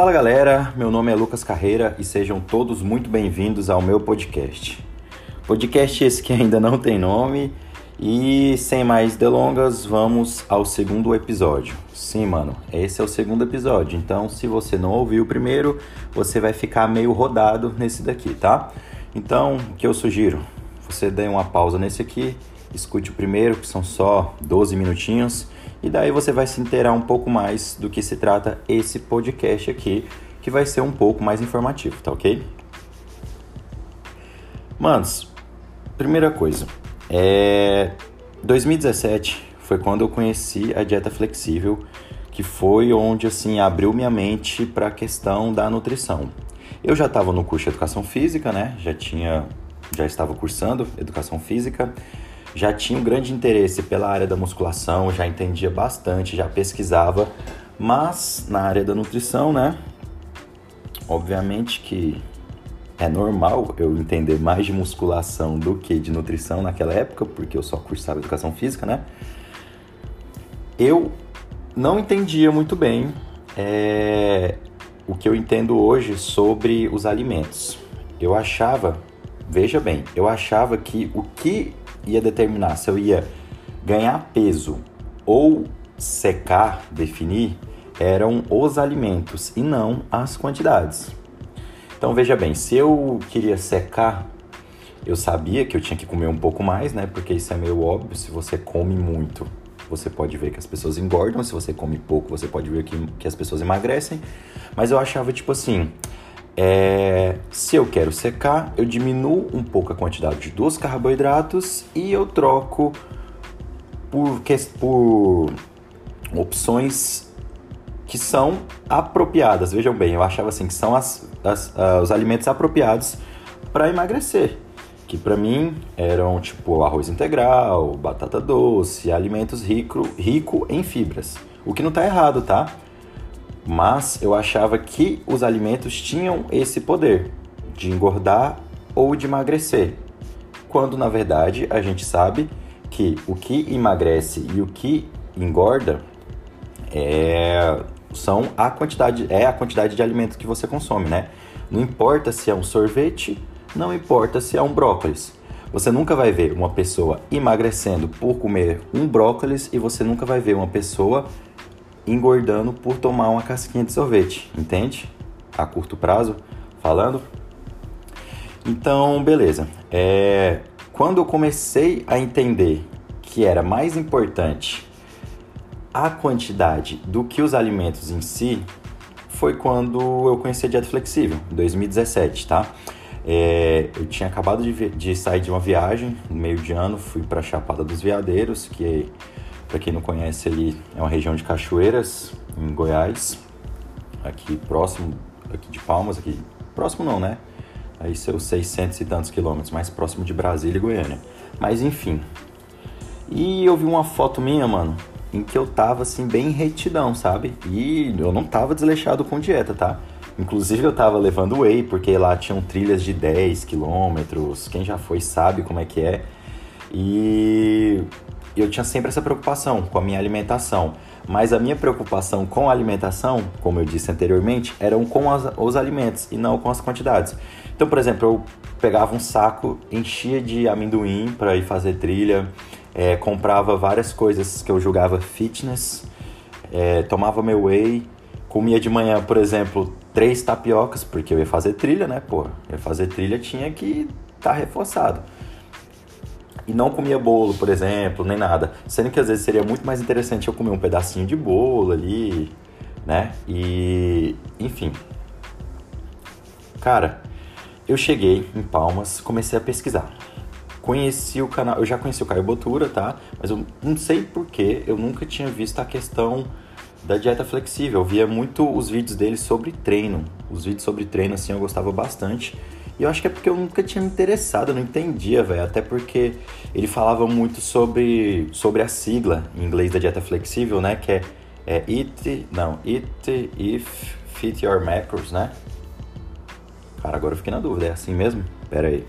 Fala galera, meu nome é Lucas Carreira e sejam todos muito bem-vindos ao meu podcast. Podcast esse que ainda não tem nome e sem mais delongas, vamos ao segundo episódio. Sim, mano, esse é o segundo episódio, então se você não ouviu o primeiro, você vai ficar meio rodado nesse daqui, tá? Então, o que eu sugiro? Você dê uma pausa nesse aqui, escute o primeiro, que são só 12 minutinhos e daí você vai se inteirar um pouco mais do que se trata esse podcast aqui, que vai ser um pouco mais informativo, tá ok? Manos, primeira coisa, é 2017 foi quando eu conheci a dieta flexível, que foi onde assim abriu minha mente para a questão da nutrição. Eu já estava no curso de educação física, né? Já tinha já estava cursando educação física já tinha um grande interesse pela área da musculação, já entendia bastante, já pesquisava, mas na área da nutrição, né? Obviamente que é normal eu entender mais de musculação do que de nutrição naquela época, porque eu só cursava educação física, né? Eu não entendia muito bem é, o que eu entendo hoje sobre os alimentos. Eu achava, veja bem, eu achava que o que ia determinar se eu ia ganhar peso ou secar, definir, eram os alimentos e não as quantidades. Então veja bem, se eu queria secar, eu sabia que eu tinha que comer um pouco mais, né? Porque isso é meio óbvio, se você come muito, você pode ver que as pessoas engordam, se você come pouco, você pode ver que, que as pessoas emagrecem. Mas eu achava tipo assim, é, se eu quero secar, eu diminuo um pouco a quantidade dos carboidratos e eu troco por, por opções que são apropriadas. Vejam bem, eu achava assim que são as, as, uh, os alimentos apropriados para emagrecer. Que para mim eram tipo arroz integral, batata doce, alimentos rico, rico em fibras. O que não está errado, tá? Mas eu achava que os alimentos tinham esse poder de engordar ou de emagrecer, quando na verdade a gente sabe que o que emagrece e o que engorda é, são a quantidade é a quantidade de alimento que você consome, né? Não importa se é um sorvete, não importa se é um brócolis. Você nunca vai ver uma pessoa emagrecendo por comer um brócolis e você nunca vai ver uma pessoa engordando por tomar uma casquinha de sorvete, entende? A curto prazo, falando. Então, beleza. É, quando eu comecei a entender que era mais importante a quantidade do que os alimentos em si, foi quando eu conheci a dieta flexível, em 2017, tá? É, eu tinha acabado de, de, sair de uma viagem no meio de ano, fui para Chapada dos Veadeiros, que para quem não conhece, ele é uma região de cachoeiras em Goiás, aqui próximo aqui de Palmas, aqui próximo não, né? Aí seus 600 e tantos quilômetros, mais próximo de Brasília e Goiânia. Mas enfim. E eu vi uma foto minha, mano, em que eu tava assim bem retidão, sabe? E eu não tava desleixado com dieta, tá? Inclusive eu tava levando whey, porque lá tinham trilhas de 10 quilômetros. Quem já foi sabe como é que é. E eu tinha sempre essa preocupação com a minha alimentação. Mas a minha preocupação com a alimentação, como eu disse anteriormente, eram com as, os alimentos e não com as quantidades. Então, por exemplo, eu pegava um saco, enchia de amendoim para ir fazer trilha, é, comprava várias coisas que eu julgava fitness, é, tomava meu whey, comia de manhã, por exemplo, três tapiocas, porque eu ia fazer trilha, né? Pô, ia fazer trilha tinha que estar tá reforçado e não comia bolo, por exemplo, nem nada. Sendo que às vezes seria muito mais interessante eu comer um pedacinho de bolo ali, né? E enfim. Cara, eu cheguei em Palmas, comecei a pesquisar. Conheci o canal, eu já conheci o Caio Botura, tá? Mas eu não sei porquê, eu nunca tinha visto a questão da dieta flexível. Eu via muito os vídeos dele sobre treino. Os vídeos sobre treino, assim, eu gostava bastante. E eu acho que é porque eu nunca tinha me interessado, eu não entendia, velho. Até porque ele falava muito sobre, sobre a sigla em inglês da dieta flexível, né? Que é, é Eat, não, Eat If Fit Your Macros, né? Cara, agora eu fiquei na dúvida, é assim mesmo? Pera aí.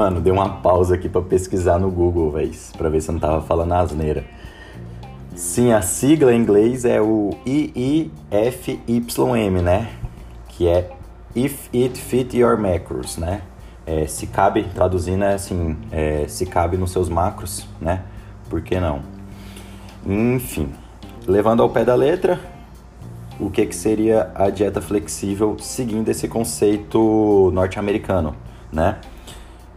Mano, dei uma pausa aqui para pesquisar no Google, véi, pra ver se eu não tava falando asneira. Sim, a sigla em inglês é o IIFYM, né? Que é If It Fit Your Macros, né? É, se cabe, traduzindo é assim, é, se cabe nos seus macros, né? Por que não? Enfim, levando ao pé da letra, o que, que seria a dieta flexível seguindo esse conceito norte-americano, né?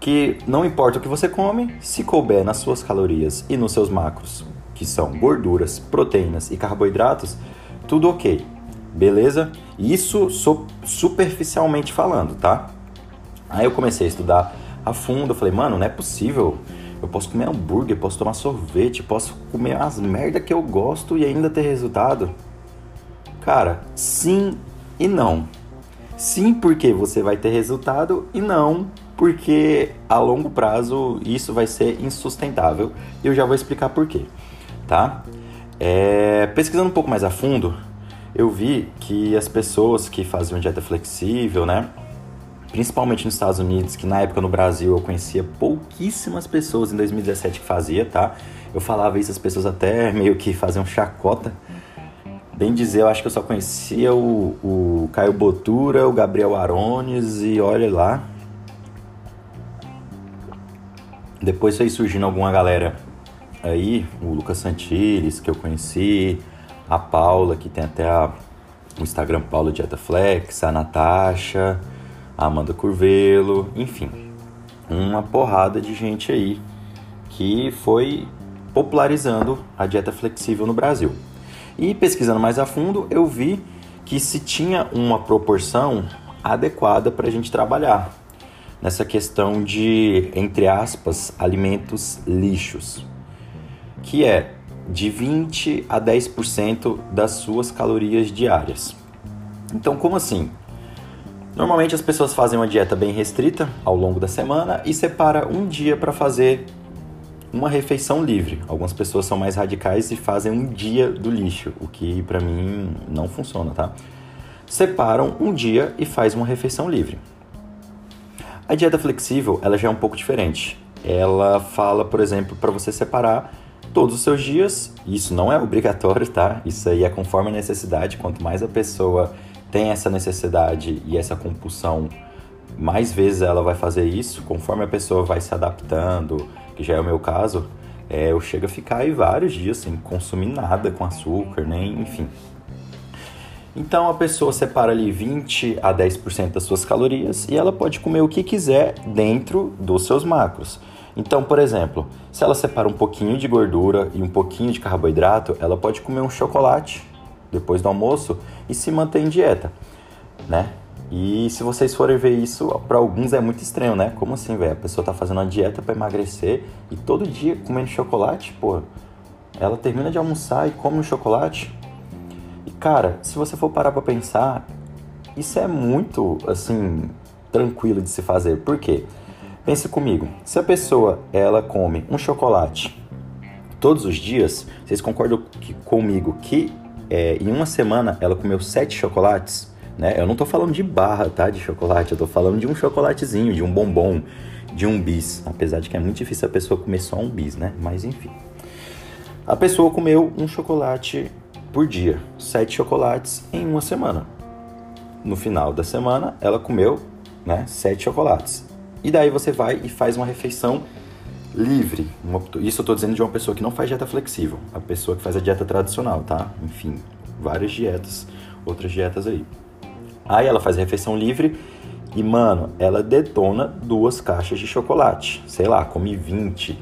Que não importa o que você come, se couber nas suas calorias e nos seus macros, que são gorduras, proteínas e carboidratos, tudo ok, beleza? Isso superficialmente falando, tá? Aí eu comecei a estudar a fundo, eu falei, mano, não é possível. Eu posso comer hambúrguer, posso tomar sorvete, posso comer as merda que eu gosto e ainda ter resultado. Cara, sim e não. Sim, porque você vai ter resultado e não porque a longo prazo isso vai ser insustentável. E eu já vou explicar por quê, tá? É, pesquisando um pouco mais a fundo, eu vi que as pessoas que faziam dieta flexível, né? Principalmente nos Estados Unidos, que na época no Brasil eu conhecia pouquíssimas pessoas em 2017 que fazia, tá? Eu falava isso, as pessoas até meio que faziam chacota. Bem dizer, eu acho que eu só conhecia o, o Caio Botura, o Gabriel Arones e olha lá. Depois foi surgindo alguma galera aí, o Lucas Santilles, que eu conheci, a Paula, que tem até a, o Instagram Paula Dieta Flex, a Natasha, a Amanda Curvelo, enfim, uma porrada de gente aí que foi popularizando a dieta flexível no Brasil. E pesquisando mais a fundo, eu vi que se tinha uma proporção adequada para a gente trabalhar nessa questão de, entre aspas, alimentos lixos, que é de 20 a 10% das suas calorias diárias. Então, como assim? Normalmente as pessoas fazem uma dieta bem restrita ao longo da semana e separa um dia para fazer uma refeição livre. Algumas pessoas são mais radicais e fazem um dia do lixo, o que para mim não funciona, tá? Separam um dia e faz uma refeição livre. A dieta flexível, ela já é um pouco diferente. Ela fala, por exemplo, para você separar todos os seus dias. Isso não é obrigatório, tá? Isso aí é conforme a necessidade. Quanto mais a pessoa tem essa necessidade e essa compulsão, mais vezes ela vai fazer isso. Conforme a pessoa vai se adaptando, que já é o meu caso, é, eu chego a ficar aí vários dias sem consumir nada com açúcar, nem enfim. Então a pessoa separa ali 20 a 10% das suas calorias e ela pode comer o que quiser dentro dos seus macros. Então, por exemplo, se ela separa um pouquinho de gordura e um pouquinho de carboidrato, ela pode comer um chocolate depois do almoço e se manter em dieta, né? E se vocês forem ver isso, para alguns é muito estranho, né? Como assim, velho? A pessoa tá fazendo uma dieta para emagrecer e todo dia comendo chocolate, pô. Ela termina de almoçar e come um chocolate. Cara, se você for parar para pensar, isso é muito assim tranquilo de se fazer. Por quê? Pense comigo, se a pessoa ela come um chocolate todos os dias, vocês concordam que, comigo que é, em uma semana ela comeu sete chocolates? Né? Eu não estou falando de barra, tá? De chocolate, eu estou falando de um chocolatezinho, de um bombom, de um bis. Apesar de que é muito difícil a pessoa comer só um bis, né? Mas enfim. A pessoa comeu um chocolate por dia, sete chocolates em uma semana. No final da semana, ela comeu né, sete chocolates. E daí você vai e faz uma refeição livre. Isso eu estou dizendo de uma pessoa que não faz dieta flexível, a pessoa que faz a dieta tradicional, tá? Enfim, várias dietas, outras dietas aí. Aí ela faz a refeição livre e, mano, ela detona duas caixas de chocolate. Sei lá, come 20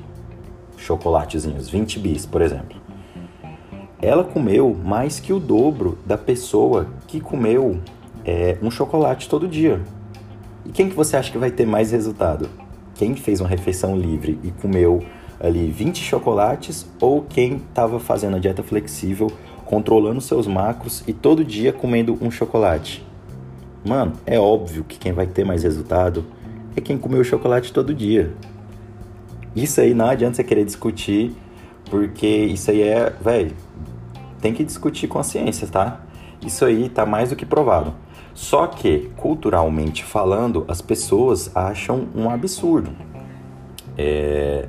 chocolatezinhos, 20 bis, por exemplo. Ela comeu mais que o dobro da pessoa que comeu é, um chocolate todo dia. E quem que você acha que vai ter mais resultado? Quem fez uma refeição livre e comeu ali 20 chocolates ou quem estava fazendo a dieta flexível, controlando seus macros e todo dia comendo um chocolate? Mano, é óbvio que quem vai ter mais resultado é quem comeu chocolate todo dia. Isso aí não adianta você querer discutir, porque isso aí é, velho, tem que discutir com a ciência, tá? Isso aí tá mais do que provado. Só que, culturalmente falando, as pessoas acham um absurdo. É,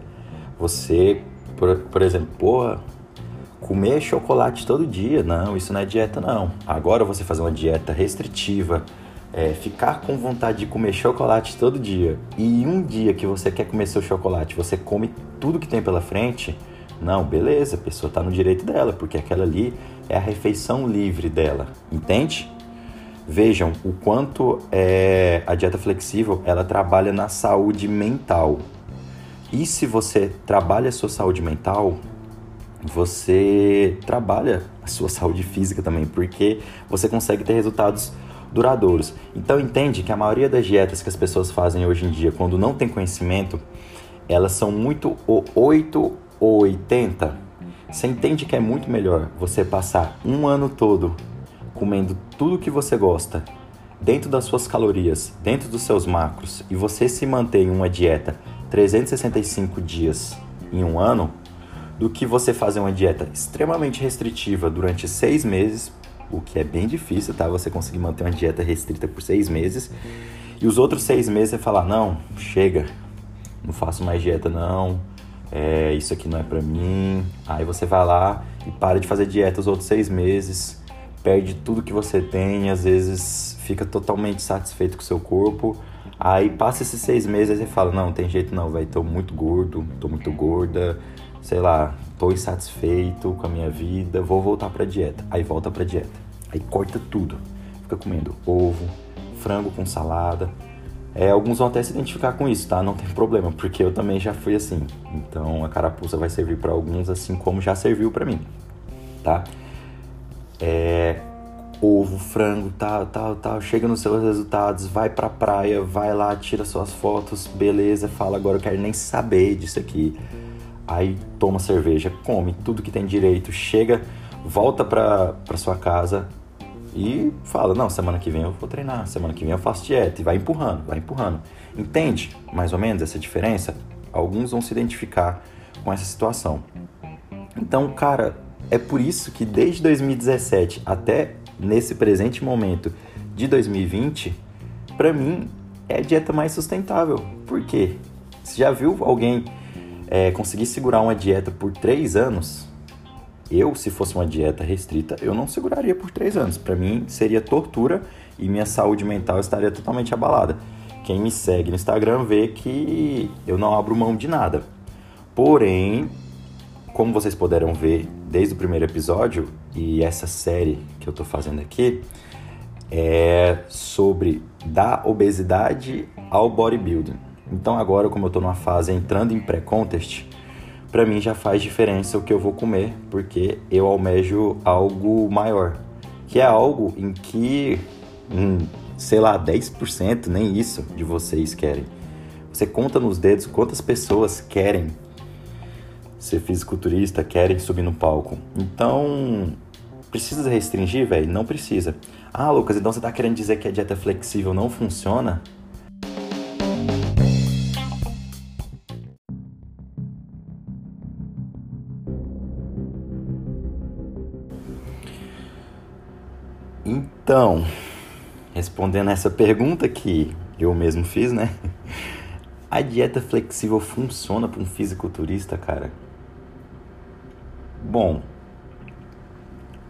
você, por, por exemplo, porra, comer chocolate todo dia, não, isso não é dieta não. Agora você fazer uma dieta restritiva, é, ficar com vontade de comer chocolate todo dia e um dia que você quer comer seu chocolate, você come tudo que tem pela frente, não, beleza, a pessoa está no direito dela, porque aquela ali é a refeição livre dela, entende? Vejam o quanto é, a dieta flexível ela trabalha na saúde mental. E se você trabalha a sua saúde mental, você trabalha a sua saúde física também, porque você consegue ter resultados duradouros. Então entende que a maioria das dietas que as pessoas fazem hoje em dia, quando não tem conhecimento, elas são muito o 8 ou 80. Você entende que é muito melhor você passar um ano todo comendo tudo que você gosta, dentro das suas calorias, dentro dos seus macros, e você se mantém em uma dieta 365 dias em um ano, do que você fazer uma dieta extremamente restritiva durante seis meses, o que é bem difícil, tá? Você conseguir manter uma dieta restrita por seis meses, e os outros seis meses você falar, não, chega, não faço mais dieta não, é, isso aqui não é pra mim. Aí você vai lá e para de fazer dieta os outros seis meses, perde tudo que você tem, às vezes fica totalmente satisfeito com o seu corpo. Aí passa esses seis meses e fala, não, tem jeito não, vai, tô muito gordo, tô muito gorda, sei lá, tô insatisfeito com a minha vida, vou voltar pra dieta. Aí volta pra dieta. Aí corta tudo. Fica comendo ovo, frango com salada. É, alguns vão até se identificar com isso, tá? Não tem problema, porque eu também já fui assim. Então a carapuça vai servir para alguns assim como já serviu para mim, tá? é, ovo, frango, tal, tal, tal, chega nos seus resultados, vai pra praia, vai lá, tira suas fotos, beleza, fala agora eu quero nem saber disso aqui. Aí toma cerveja, come tudo que tem direito, chega, volta pra, pra sua casa e fala, não, semana que vem eu vou treinar, semana que vem eu faço dieta e vai empurrando, vai empurrando. Entende mais ou menos essa diferença? Alguns vão se identificar com essa situação. Então, cara, é por isso que desde 2017 até nesse presente momento de 2020, para mim é a dieta mais sustentável. Por quê? Você já viu alguém é, conseguir segurar uma dieta por três anos? Eu, se fosse uma dieta restrita, eu não seguraria por três anos. Para mim seria tortura e minha saúde mental estaria totalmente abalada. Quem me segue no Instagram vê que eu não abro mão de nada. Porém, como vocês puderam ver desde o primeiro episódio, e essa série que eu tô fazendo aqui é sobre da obesidade ao bodybuilding. Então agora, como eu tô numa fase entrando em pré-contest, para mim já faz diferença o que eu vou comer, porque eu almejo algo maior, que é algo em que, hum, sei lá, 10%, nem isso, de vocês querem. Você conta nos dedos quantas pessoas querem ser fisiculturista, querem subir no palco. Então, precisa restringir, velho? Não precisa. Ah, Lucas, então você tá querendo dizer que a dieta flexível não funciona? Então, respondendo essa pergunta que eu mesmo fiz, né? A dieta flexível funciona para um fisiculturista, cara? Bom,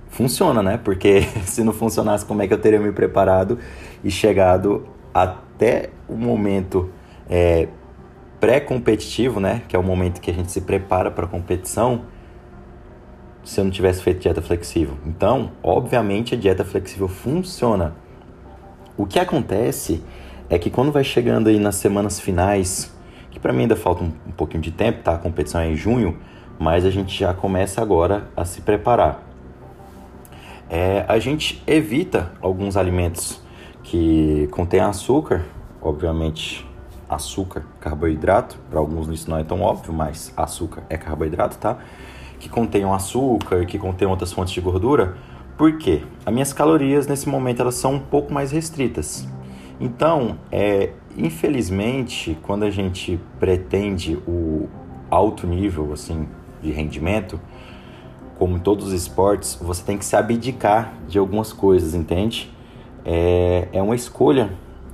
funciona, né? Porque se não funcionasse, como é que eu teria me preparado e chegado até o momento é, pré-competitivo, né? Que é o momento que a gente se prepara para a competição, se eu não tivesse feito dieta flexível. Então, obviamente, a dieta flexível funciona. O que acontece é que quando vai chegando aí nas semanas finais, que para mim ainda falta um, um pouquinho de tempo, tá? A competição é em junho mas a gente já começa agora a se preparar. É, a gente evita alguns alimentos que contêm açúcar, obviamente açúcar, carboidrato, para alguns isso não é tão óbvio, mas açúcar é carboidrato, tá? Que contenham açúcar, que contêm outras fontes de gordura. Por quê? As minhas calorias nesse momento elas são um pouco mais restritas. Então, é, infelizmente, quando a gente pretende o alto nível, assim, de rendimento, como em todos os esportes, você tem que se abdicar de algumas coisas, entende? É, é uma escolha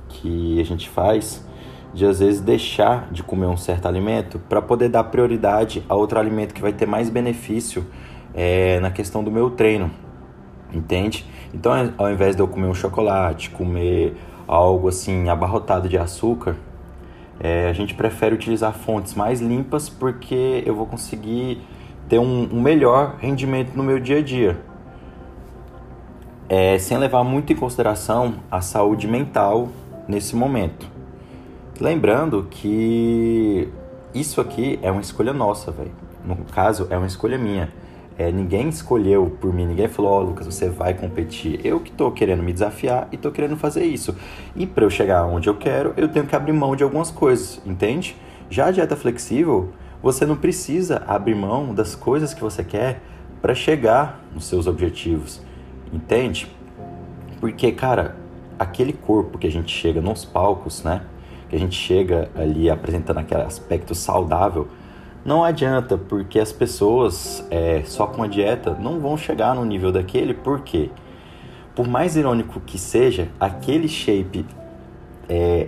que a gente faz de às vezes deixar de comer um certo alimento para poder dar prioridade a outro alimento que vai ter mais benefício é, na questão do meu treino, entende? Então, ao invés de eu comer um chocolate, comer algo assim abarrotado de açúcar, é, a gente prefere utilizar fontes mais limpas porque eu vou conseguir ter um, um melhor rendimento no meu dia a dia. É, sem levar muito em consideração a saúde mental nesse momento. Lembrando que isso aqui é uma escolha nossa, velho. No caso, é uma escolha minha. É, ninguém escolheu por mim, ninguém falou, oh, Lucas, você vai competir. Eu que tô querendo me desafiar e tô querendo fazer isso. E para eu chegar onde eu quero, eu tenho que abrir mão de algumas coisas, entende? Já a dieta flexível, você não precisa abrir mão das coisas que você quer para chegar nos seus objetivos, entende? Porque, cara, aquele corpo que a gente chega nos palcos, né? Que a gente chega ali apresentando aquele aspecto saudável, não adianta, porque as pessoas é, só com a dieta não vão chegar no nível daquele, porque por mais irônico que seja, aquele shape é,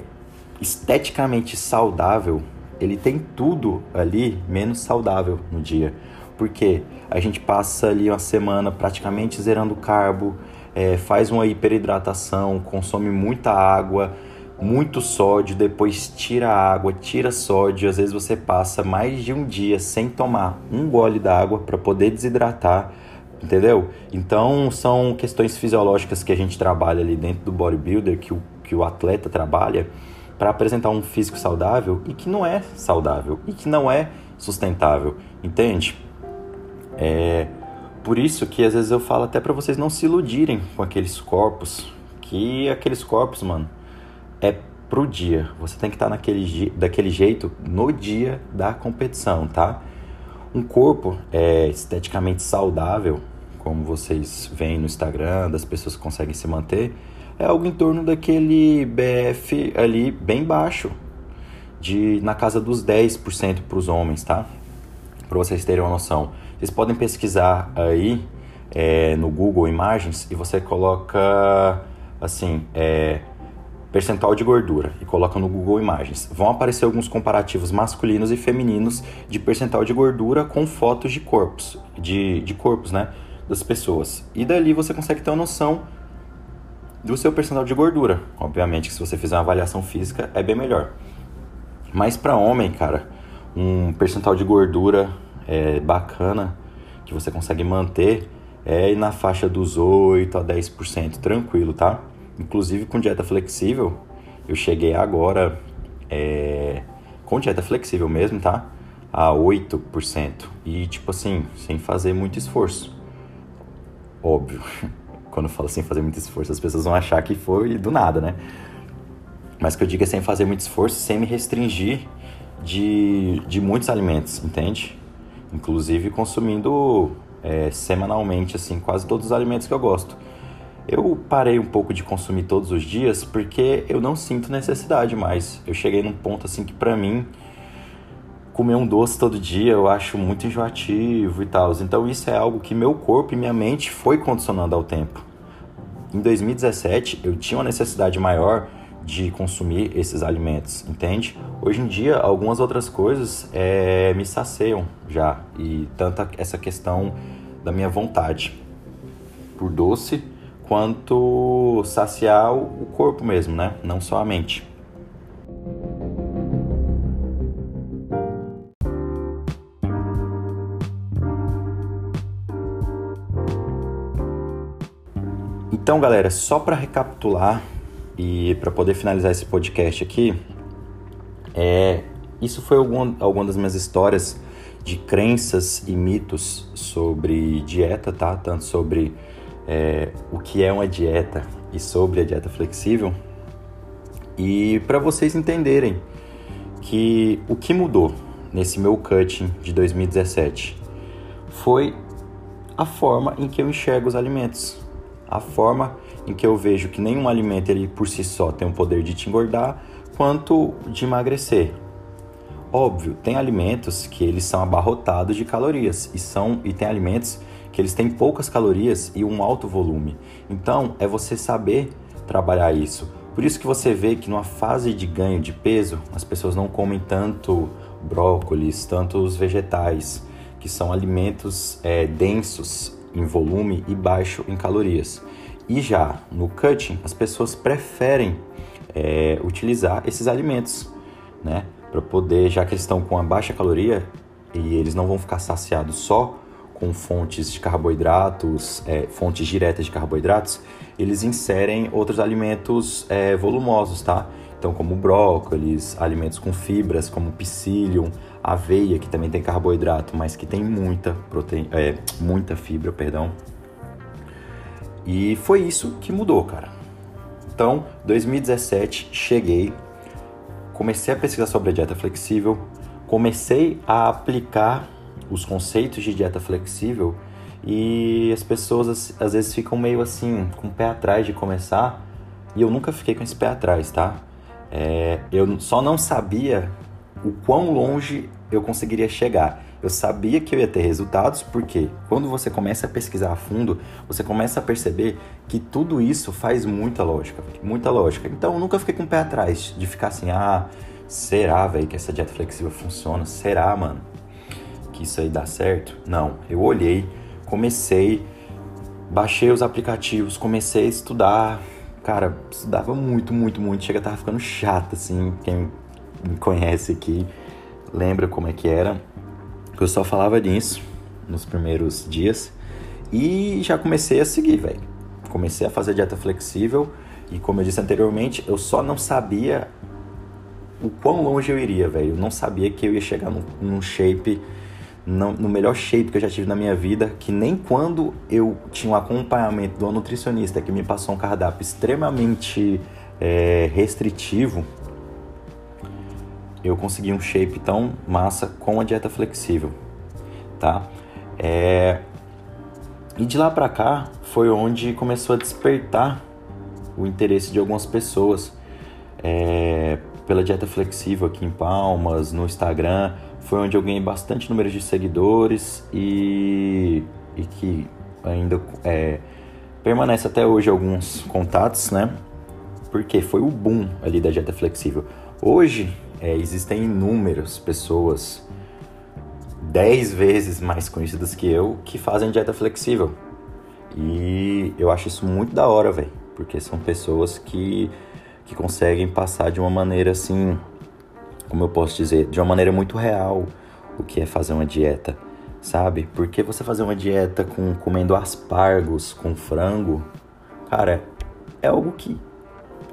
esteticamente saudável, ele tem tudo ali menos saudável no dia. Porque a gente passa ali uma semana praticamente zerando carbo, é, faz uma hiperidratação, consome muita água, muito sódio, depois tira a água, tira sódio. Às vezes você passa mais de um dia sem tomar um gole d'água para poder desidratar, entendeu? Então são questões fisiológicas que a gente trabalha ali dentro do bodybuilder, que o, que o atleta trabalha para apresentar um físico saudável e que não é saudável e que não é sustentável, entende? É por isso que às vezes eu falo até para vocês não se iludirem com aqueles corpos, que aqueles corpos, mano, é pro dia. Você tem que estar tá naquele, daquele jeito no dia da competição, tá? Um corpo é esteticamente saudável, como vocês veem no Instagram, das pessoas que conseguem se manter, é algo em torno daquele BF ali bem baixo, de na casa dos 10% para os homens, tá? Para vocês terem uma noção. Vocês podem pesquisar aí é, no Google Imagens e você coloca assim, é, percentual de gordura e coloca no Google Imagens. Vão aparecer alguns comparativos masculinos e femininos de percentual de gordura com fotos de corpos, de, de corpos, né, das pessoas. E dali você consegue ter uma noção do seu percentual de gordura. Obviamente que se você fizer uma avaliação física é bem melhor. Mas para homem, cara, um percentual de gordura é, bacana que você consegue manter é na faixa dos 8 a 10%, tranquilo, tá? Inclusive com dieta flexível, eu cheguei agora, é, com dieta flexível mesmo, tá? A 8%. E tipo assim, sem fazer muito esforço. Óbvio. Quando eu falo sem fazer muito esforço, as pessoas vão achar que foi do nada, né? Mas que eu digo é sem fazer muito esforço, sem me restringir de, de muitos alimentos, entende? Inclusive consumindo é, semanalmente, assim, quase todos os alimentos que eu gosto. Eu parei um pouco de consumir todos os dias porque eu não sinto necessidade mais. Eu cheguei num ponto assim que para mim comer um doce todo dia eu acho muito enjoativo e tal. Então isso é algo que meu corpo e minha mente foi condicionando ao tempo. Em 2017 eu tinha uma necessidade maior de consumir esses alimentos, entende? Hoje em dia algumas outras coisas é, me saciam já e tanta essa questão da minha vontade por doce quanto saciar o corpo mesmo, né? Não só a mente. Então, galera, só para recapitular e para poder finalizar esse podcast aqui, é, isso foi alguma, alguma das minhas histórias de crenças e mitos sobre dieta, tá? Tanto sobre é, o que é uma dieta e sobre a dieta flexível. E para vocês entenderem que o que mudou nesse meu cutting de 2017 foi a forma em que eu enxergo os alimentos, a forma em que eu vejo que nenhum alimento ele por si só tem o poder de te engordar quanto de emagrecer. Óbvio, tem alimentos que eles são abarrotados de calorias e são e tem alimentos que eles têm poucas calorias e um alto volume. Então, é você saber trabalhar isso. Por isso que você vê que numa fase de ganho de peso, as pessoas não comem tanto brócolis, tantos vegetais, que são alimentos é, densos em volume e baixo em calorias. E já no cutting, as pessoas preferem é, utilizar esses alimentos, né? Para poder, já que eles estão com a baixa caloria e eles não vão ficar saciados só com fontes de carboidratos, é, fontes diretas de carboidratos, eles inserem outros alimentos é, volumosos, tá? Então, como brócolis, alimentos com fibras, como psyllium, aveia, que também tem carboidrato, mas que tem muita proteína, é, muita fibra, perdão. E foi isso que mudou, cara. Então, 2017, cheguei, comecei a pesquisar sobre a dieta flexível, comecei a aplicar os conceitos de dieta flexível e as pessoas às vezes ficam meio assim, com o pé atrás de começar, e eu nunca fiquei com esse pé atrás, tá? É, eu só não sabia o quão longe eu conseguiria chegar. Eu sabia que eu ia ter resultados, porque quando você começa a pesquisar a fundo, você começa a perceber que tudo isso faz muita lógica, muita lógica. Então eu nunca fiquei com o pé atrás de ficar assim, ah, será, velho, que essa dieta flexível funciona? Será, mano, que isso aí dá certo? Não, eu olhei, comecei, baixei os aplicativos, comecei a estudar, cara, estudava muito, muito, muito, chega tava ficando chato, assim, quem me conhece aqui lembra como é que era. Eu só falava disso nos primeiros dias e já comecei a seguir, velho. Comecei a fazer dieta flexível e como eu disse anteriormente, eu só não sabia o quão longe eu iria, velho. Eu não sabia que eu ia chegar num, num shape, no, melhor shape que eu já tive na minha vida, que nem quando eu tinha um acompanhamento do nutricionista que me passou um cardápio extremamente é, restritivo, eu consegui um shape tão massa com a dieta flexível, tá? É... E de lá para cá foi onde começou a despertar o interesse de algumas pessoas é... pela dieta flexível aqui em Palmas, no Instagram. Foi onde eu ganhei bastante número de seguidores e, e que ainda é... permanece até hoje alguns contatos, né? Porque foi o boom ali da dieta flexível. Hoje é, existem inúmeras pessoas, 10 vezes mais conhecidas que eu, que fazem dieta flexível. E eu acho isso muito da hora, velho, porque são pessoas que, que conseguem passar de uma maneira assim, como eu posso dizer, de uma maneira muito real o que é fazer uma dieta, sabe? Porque você fazer uma dieta com comendo aspargos com frango, cara, é algo que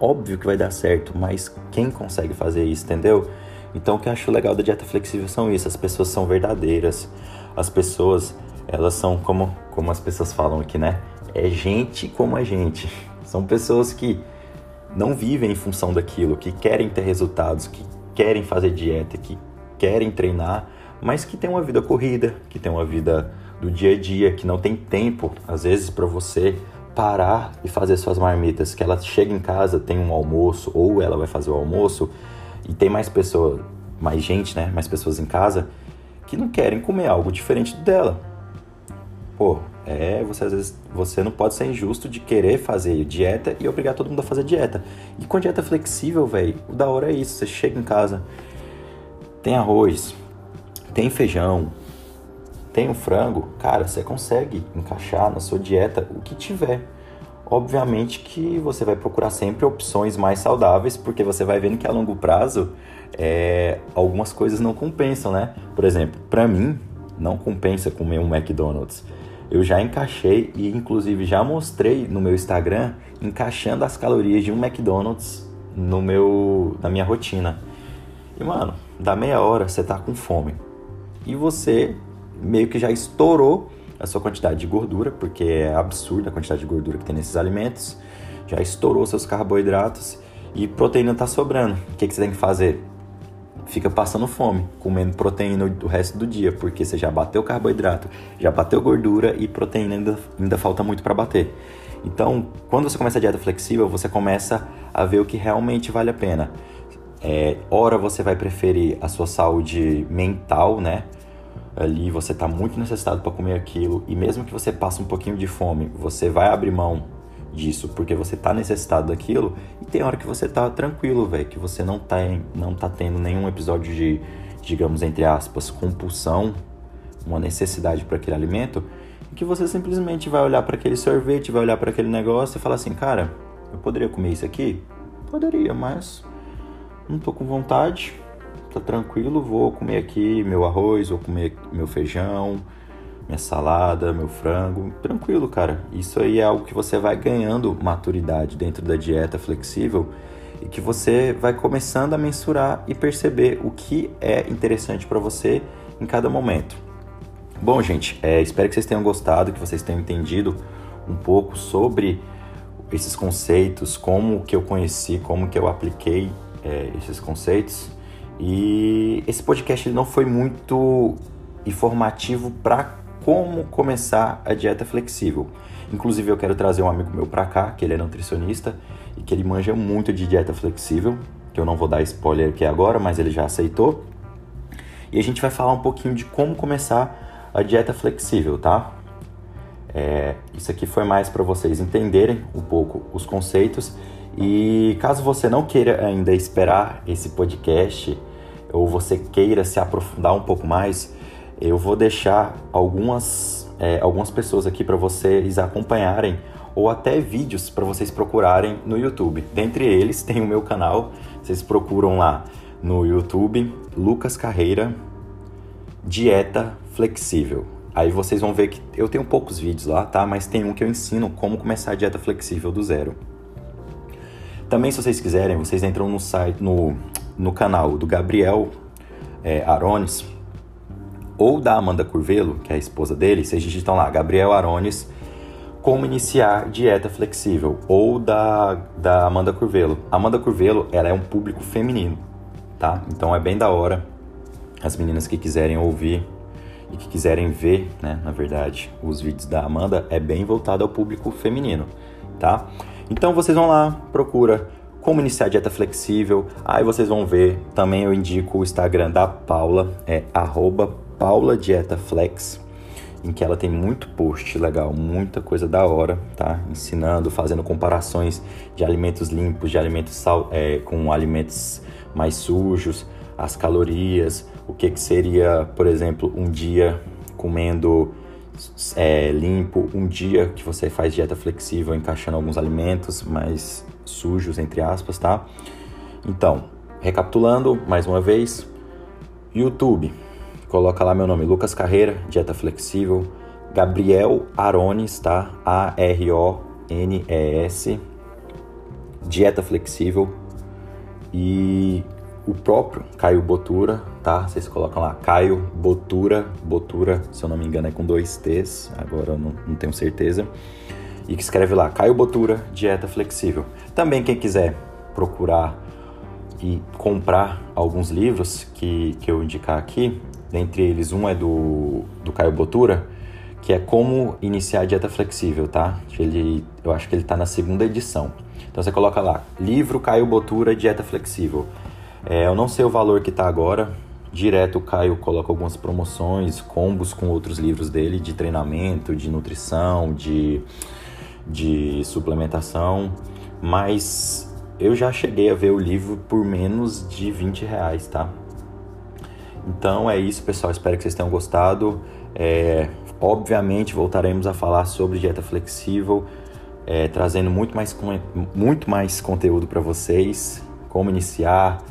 óbvio que vai dar certo, mas quem consegue fazer isso, entendeu? Então o que eu acho legal da dieta flexível são isso, as pessoas são verdadeiras. As pessoas, elas são como como as pessoas falam aqui, né? É gente como a gente. São pessoas que não vivem em função daquilo, que querem ter resultados, que querem fazer dieta, que querem treinar, mas que tem uma vida corrida, que tem uma vida do dia a dia, que não tem tempo, às vezes, para você parar e fazer suas marmitas, que ela chega em casa, tem um almoço, ou ela vai fazer o almoço, e tem mais pessoas, mais gente, né? Mais pessoas em casa que não querem comer algo diferente dela. Pô, é, você às vezes você não pode ser injusto de querer fazer dieta e obrigar todo mundo a fazer dieta. E com dieta flexível, velho, o da hora é isso, você chega em casa, tem arroz, tem feijão, tem o frango, cara, você consegue encaixar na sua dieta o que tiver. Obviamente que você vai procurar sempre opções mais saudáveis, porque você vai vendo que a longo prazo é, algumas coisas não compensam, né? Por exemplo, para mim, não compensa comer um McDonald's. Eu já encaixei e inclusive já mostrei no meu Instagram encaixando as calorias de um McDonald's no meu na minha rotina. E mano, da meia hora você tá com fome. E você meio que já estourou a sua quantidade de gordura, porque é absurda a quantidade de gordura que tem nesses alimentos, já estourou seus carboidratos e proteína está sobrando. O que, que você tem que fazer? Fica passando fome, comendo proteína o resto do dia, porque você já bateu carboidrato, já bateu gordura e proteína ainda, ainda falta muito para bater. Então, quando você começa a dieta flexível, você começa a ver o que realmente vale a pena. É, ora você vai preferir a sua saúde mental, né? ali você está muito necessitado para comer aquilo e mesmo que você passe um pouquinho de fome, você vai abrir mão disso, porque você tá necessitado daquilo e tem hora que você tá tranquilo, velho, que você não tá, não tá tendo nenhum episódio de, digamos, entre aspas, compulsão, uma necessidade para aquele alimento, e que você simplesmente vai olhar para aquele sorvete, vai olhar para aquele negócio e falar assim, cara, eu poderia comer isso aqui? Poderia, mas não tô com vontade, tá tranquilo, vou comer aqui meu arroz, vou comer meu feijão, minha salada, meu frango, tranquilo, cara. Isso aí é algo que você vai ganhando maturidade dentro da dieta flexível e que você vai começando a mensurar e perceber o que é interessante para você em cada momento. Bom, gente, é, espero que vocês tenham gostado, que vocês tenham entendido um pouco sobre esses conceitos, como que eu conheci, como que eu apliquei é, esses conceitos. E esse podcast não foi muito informativo para como começar a dieta flexível. Inclusive eu quero trazer um amigo meu para cá, que ele é nutricionista e que ele manja muito de dieta flexível, que eu não vou dar spoiler aqui agora, mas ele já aceitou. E a gente vai falar um pouquinho de como começar a dieta flexível, tá? É, isso aqui foi mais para vocês entenderem um pouco os conceitos e caso você não queira ainda esperar esse podcast ou você queira se aprofundar um pouco mais, eu vou deixar algumas, é, algumas pessoas aqui para vocês acompanharem ou até vídeos para vocês procurarem no YouTube. Dentre eles tem o meu canal, vocês procuram lá no YouTube Lucas Carreira Dieta Flexível. Aí vocês vão ver que eu tenho poucos vídeos lá, tá? Mas tem um que eu ensino como começar a dieta flexível do zero. Também, se vocês quiserem, vocês entram no site, no, no canal do Gabriel é, Arones ou da Amanda Curvelo, que é a esposa dele, vocês digitam lá, Gabriel Arones, como iniciar dieta flexível, ou da, da Amanda Curvelo. Amanda Curvelo, ela é um público feminino, tá? Então é bem da hora as meninas que quiserem ouvir e que quiserem ver, né, na verdade, os vídeos da Amanda, é bem voltado ao público feminino, tá? Então vocês vão lá, procura como iniciar a dieta flexível. Aí vocês vão ver, também eu indico o Instagram da Paula, é @pauladietaflex, em que ela tem muito post legal, muita coisa da hora, tá? Ensinando, fazendo comparações de alimentos limpos, de alimentos sal, é, com alimentos mais sujos, as calorias, o que, que seria, por exemplo, um dia comendo é, limpo, um dia que você faz dieta flexível, encaixando alguns alimentos mais sujos, entre aspas, tá? Então, recapitulando mais uma vez, YouTube, coloca lá meu nome, Lucas Carreira, dieta flexível, Gabriel Arones, tá? A-R-O-N-E-S, dieta flexível e o próprio Caio Botura, tá? Vocês colocam lá Caio Botura, Botura, se eu não me engano é com dois T's, agora eu não, não tenho certeza. E que escreve lá Caio Botura, dieta flexível. Também quem quiser procurar e comprar alguns livros que, que eu indicar aqui, dentre eles um é do, do Caio Botura, que é Como Iniciar a Dieta Flexível, tá? Ele, eu acho que ele está na segunda edição. Então você coloca lá, livro Caio Botura, Dieta Flexível. É, eu não sei o valor que está agora. Direto o Caio coloca algumas promoções, combos com outros livros dele de treinamento, de nutrição, de, de suplementação. Mas eu já cheguei a ver o livro por menos de 20 reais, tá? Então é isso, pessoal. Espero que vocês tenham gostado. É, obviamente voltaremos a falar sobre dieta flexível, é, trazendo muito mais, muito mais conteúdo para vocês, como iniciar,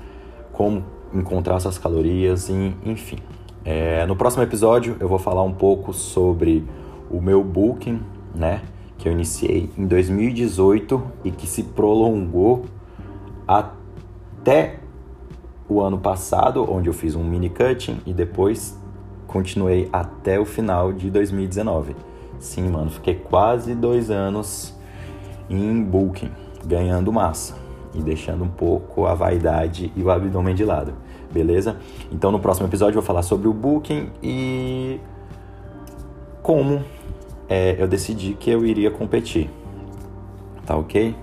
como encontrar suas calorias, enfim. É, no próximo episódio eu vou falar um pouco sobre o meu booking, né? Que eu iniciei em 2018 e que se prolongou até o ano passado, onde eu fiz um mini cutting e depois continuei até o final de 2019. Sim, mano, fiquei quase dois anos em booking, ganhando massa e deixando um pouco a vaidade e o abdômen de lado, beleza? Então no próximo episódio eu vou falar sobre o booking e como é, eu decidi que eu iria competir, tá ok?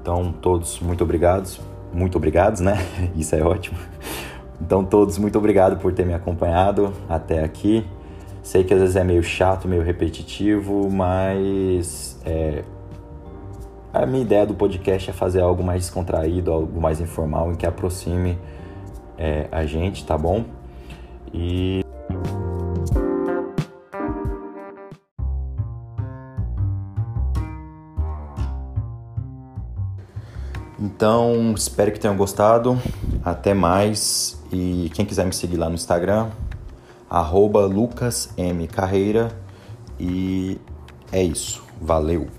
Então todos muito obrigados, muito obrigados, né? Isso é ótimo. Então todos muito obrigado por ter me acompanhado até aqui. Sei que às vezes é meio chato, meio repetitivo, mas é, a minha ideia do podcast é fazer algo mais descontraído, algo mais informal, em que aproxime é, a gente, tá bom? E. Então, espero que tenham gostado. Até mais. E quem quiser me seguir lá no Instagram, arroba lucasmcarreira. E é isso. Valeu!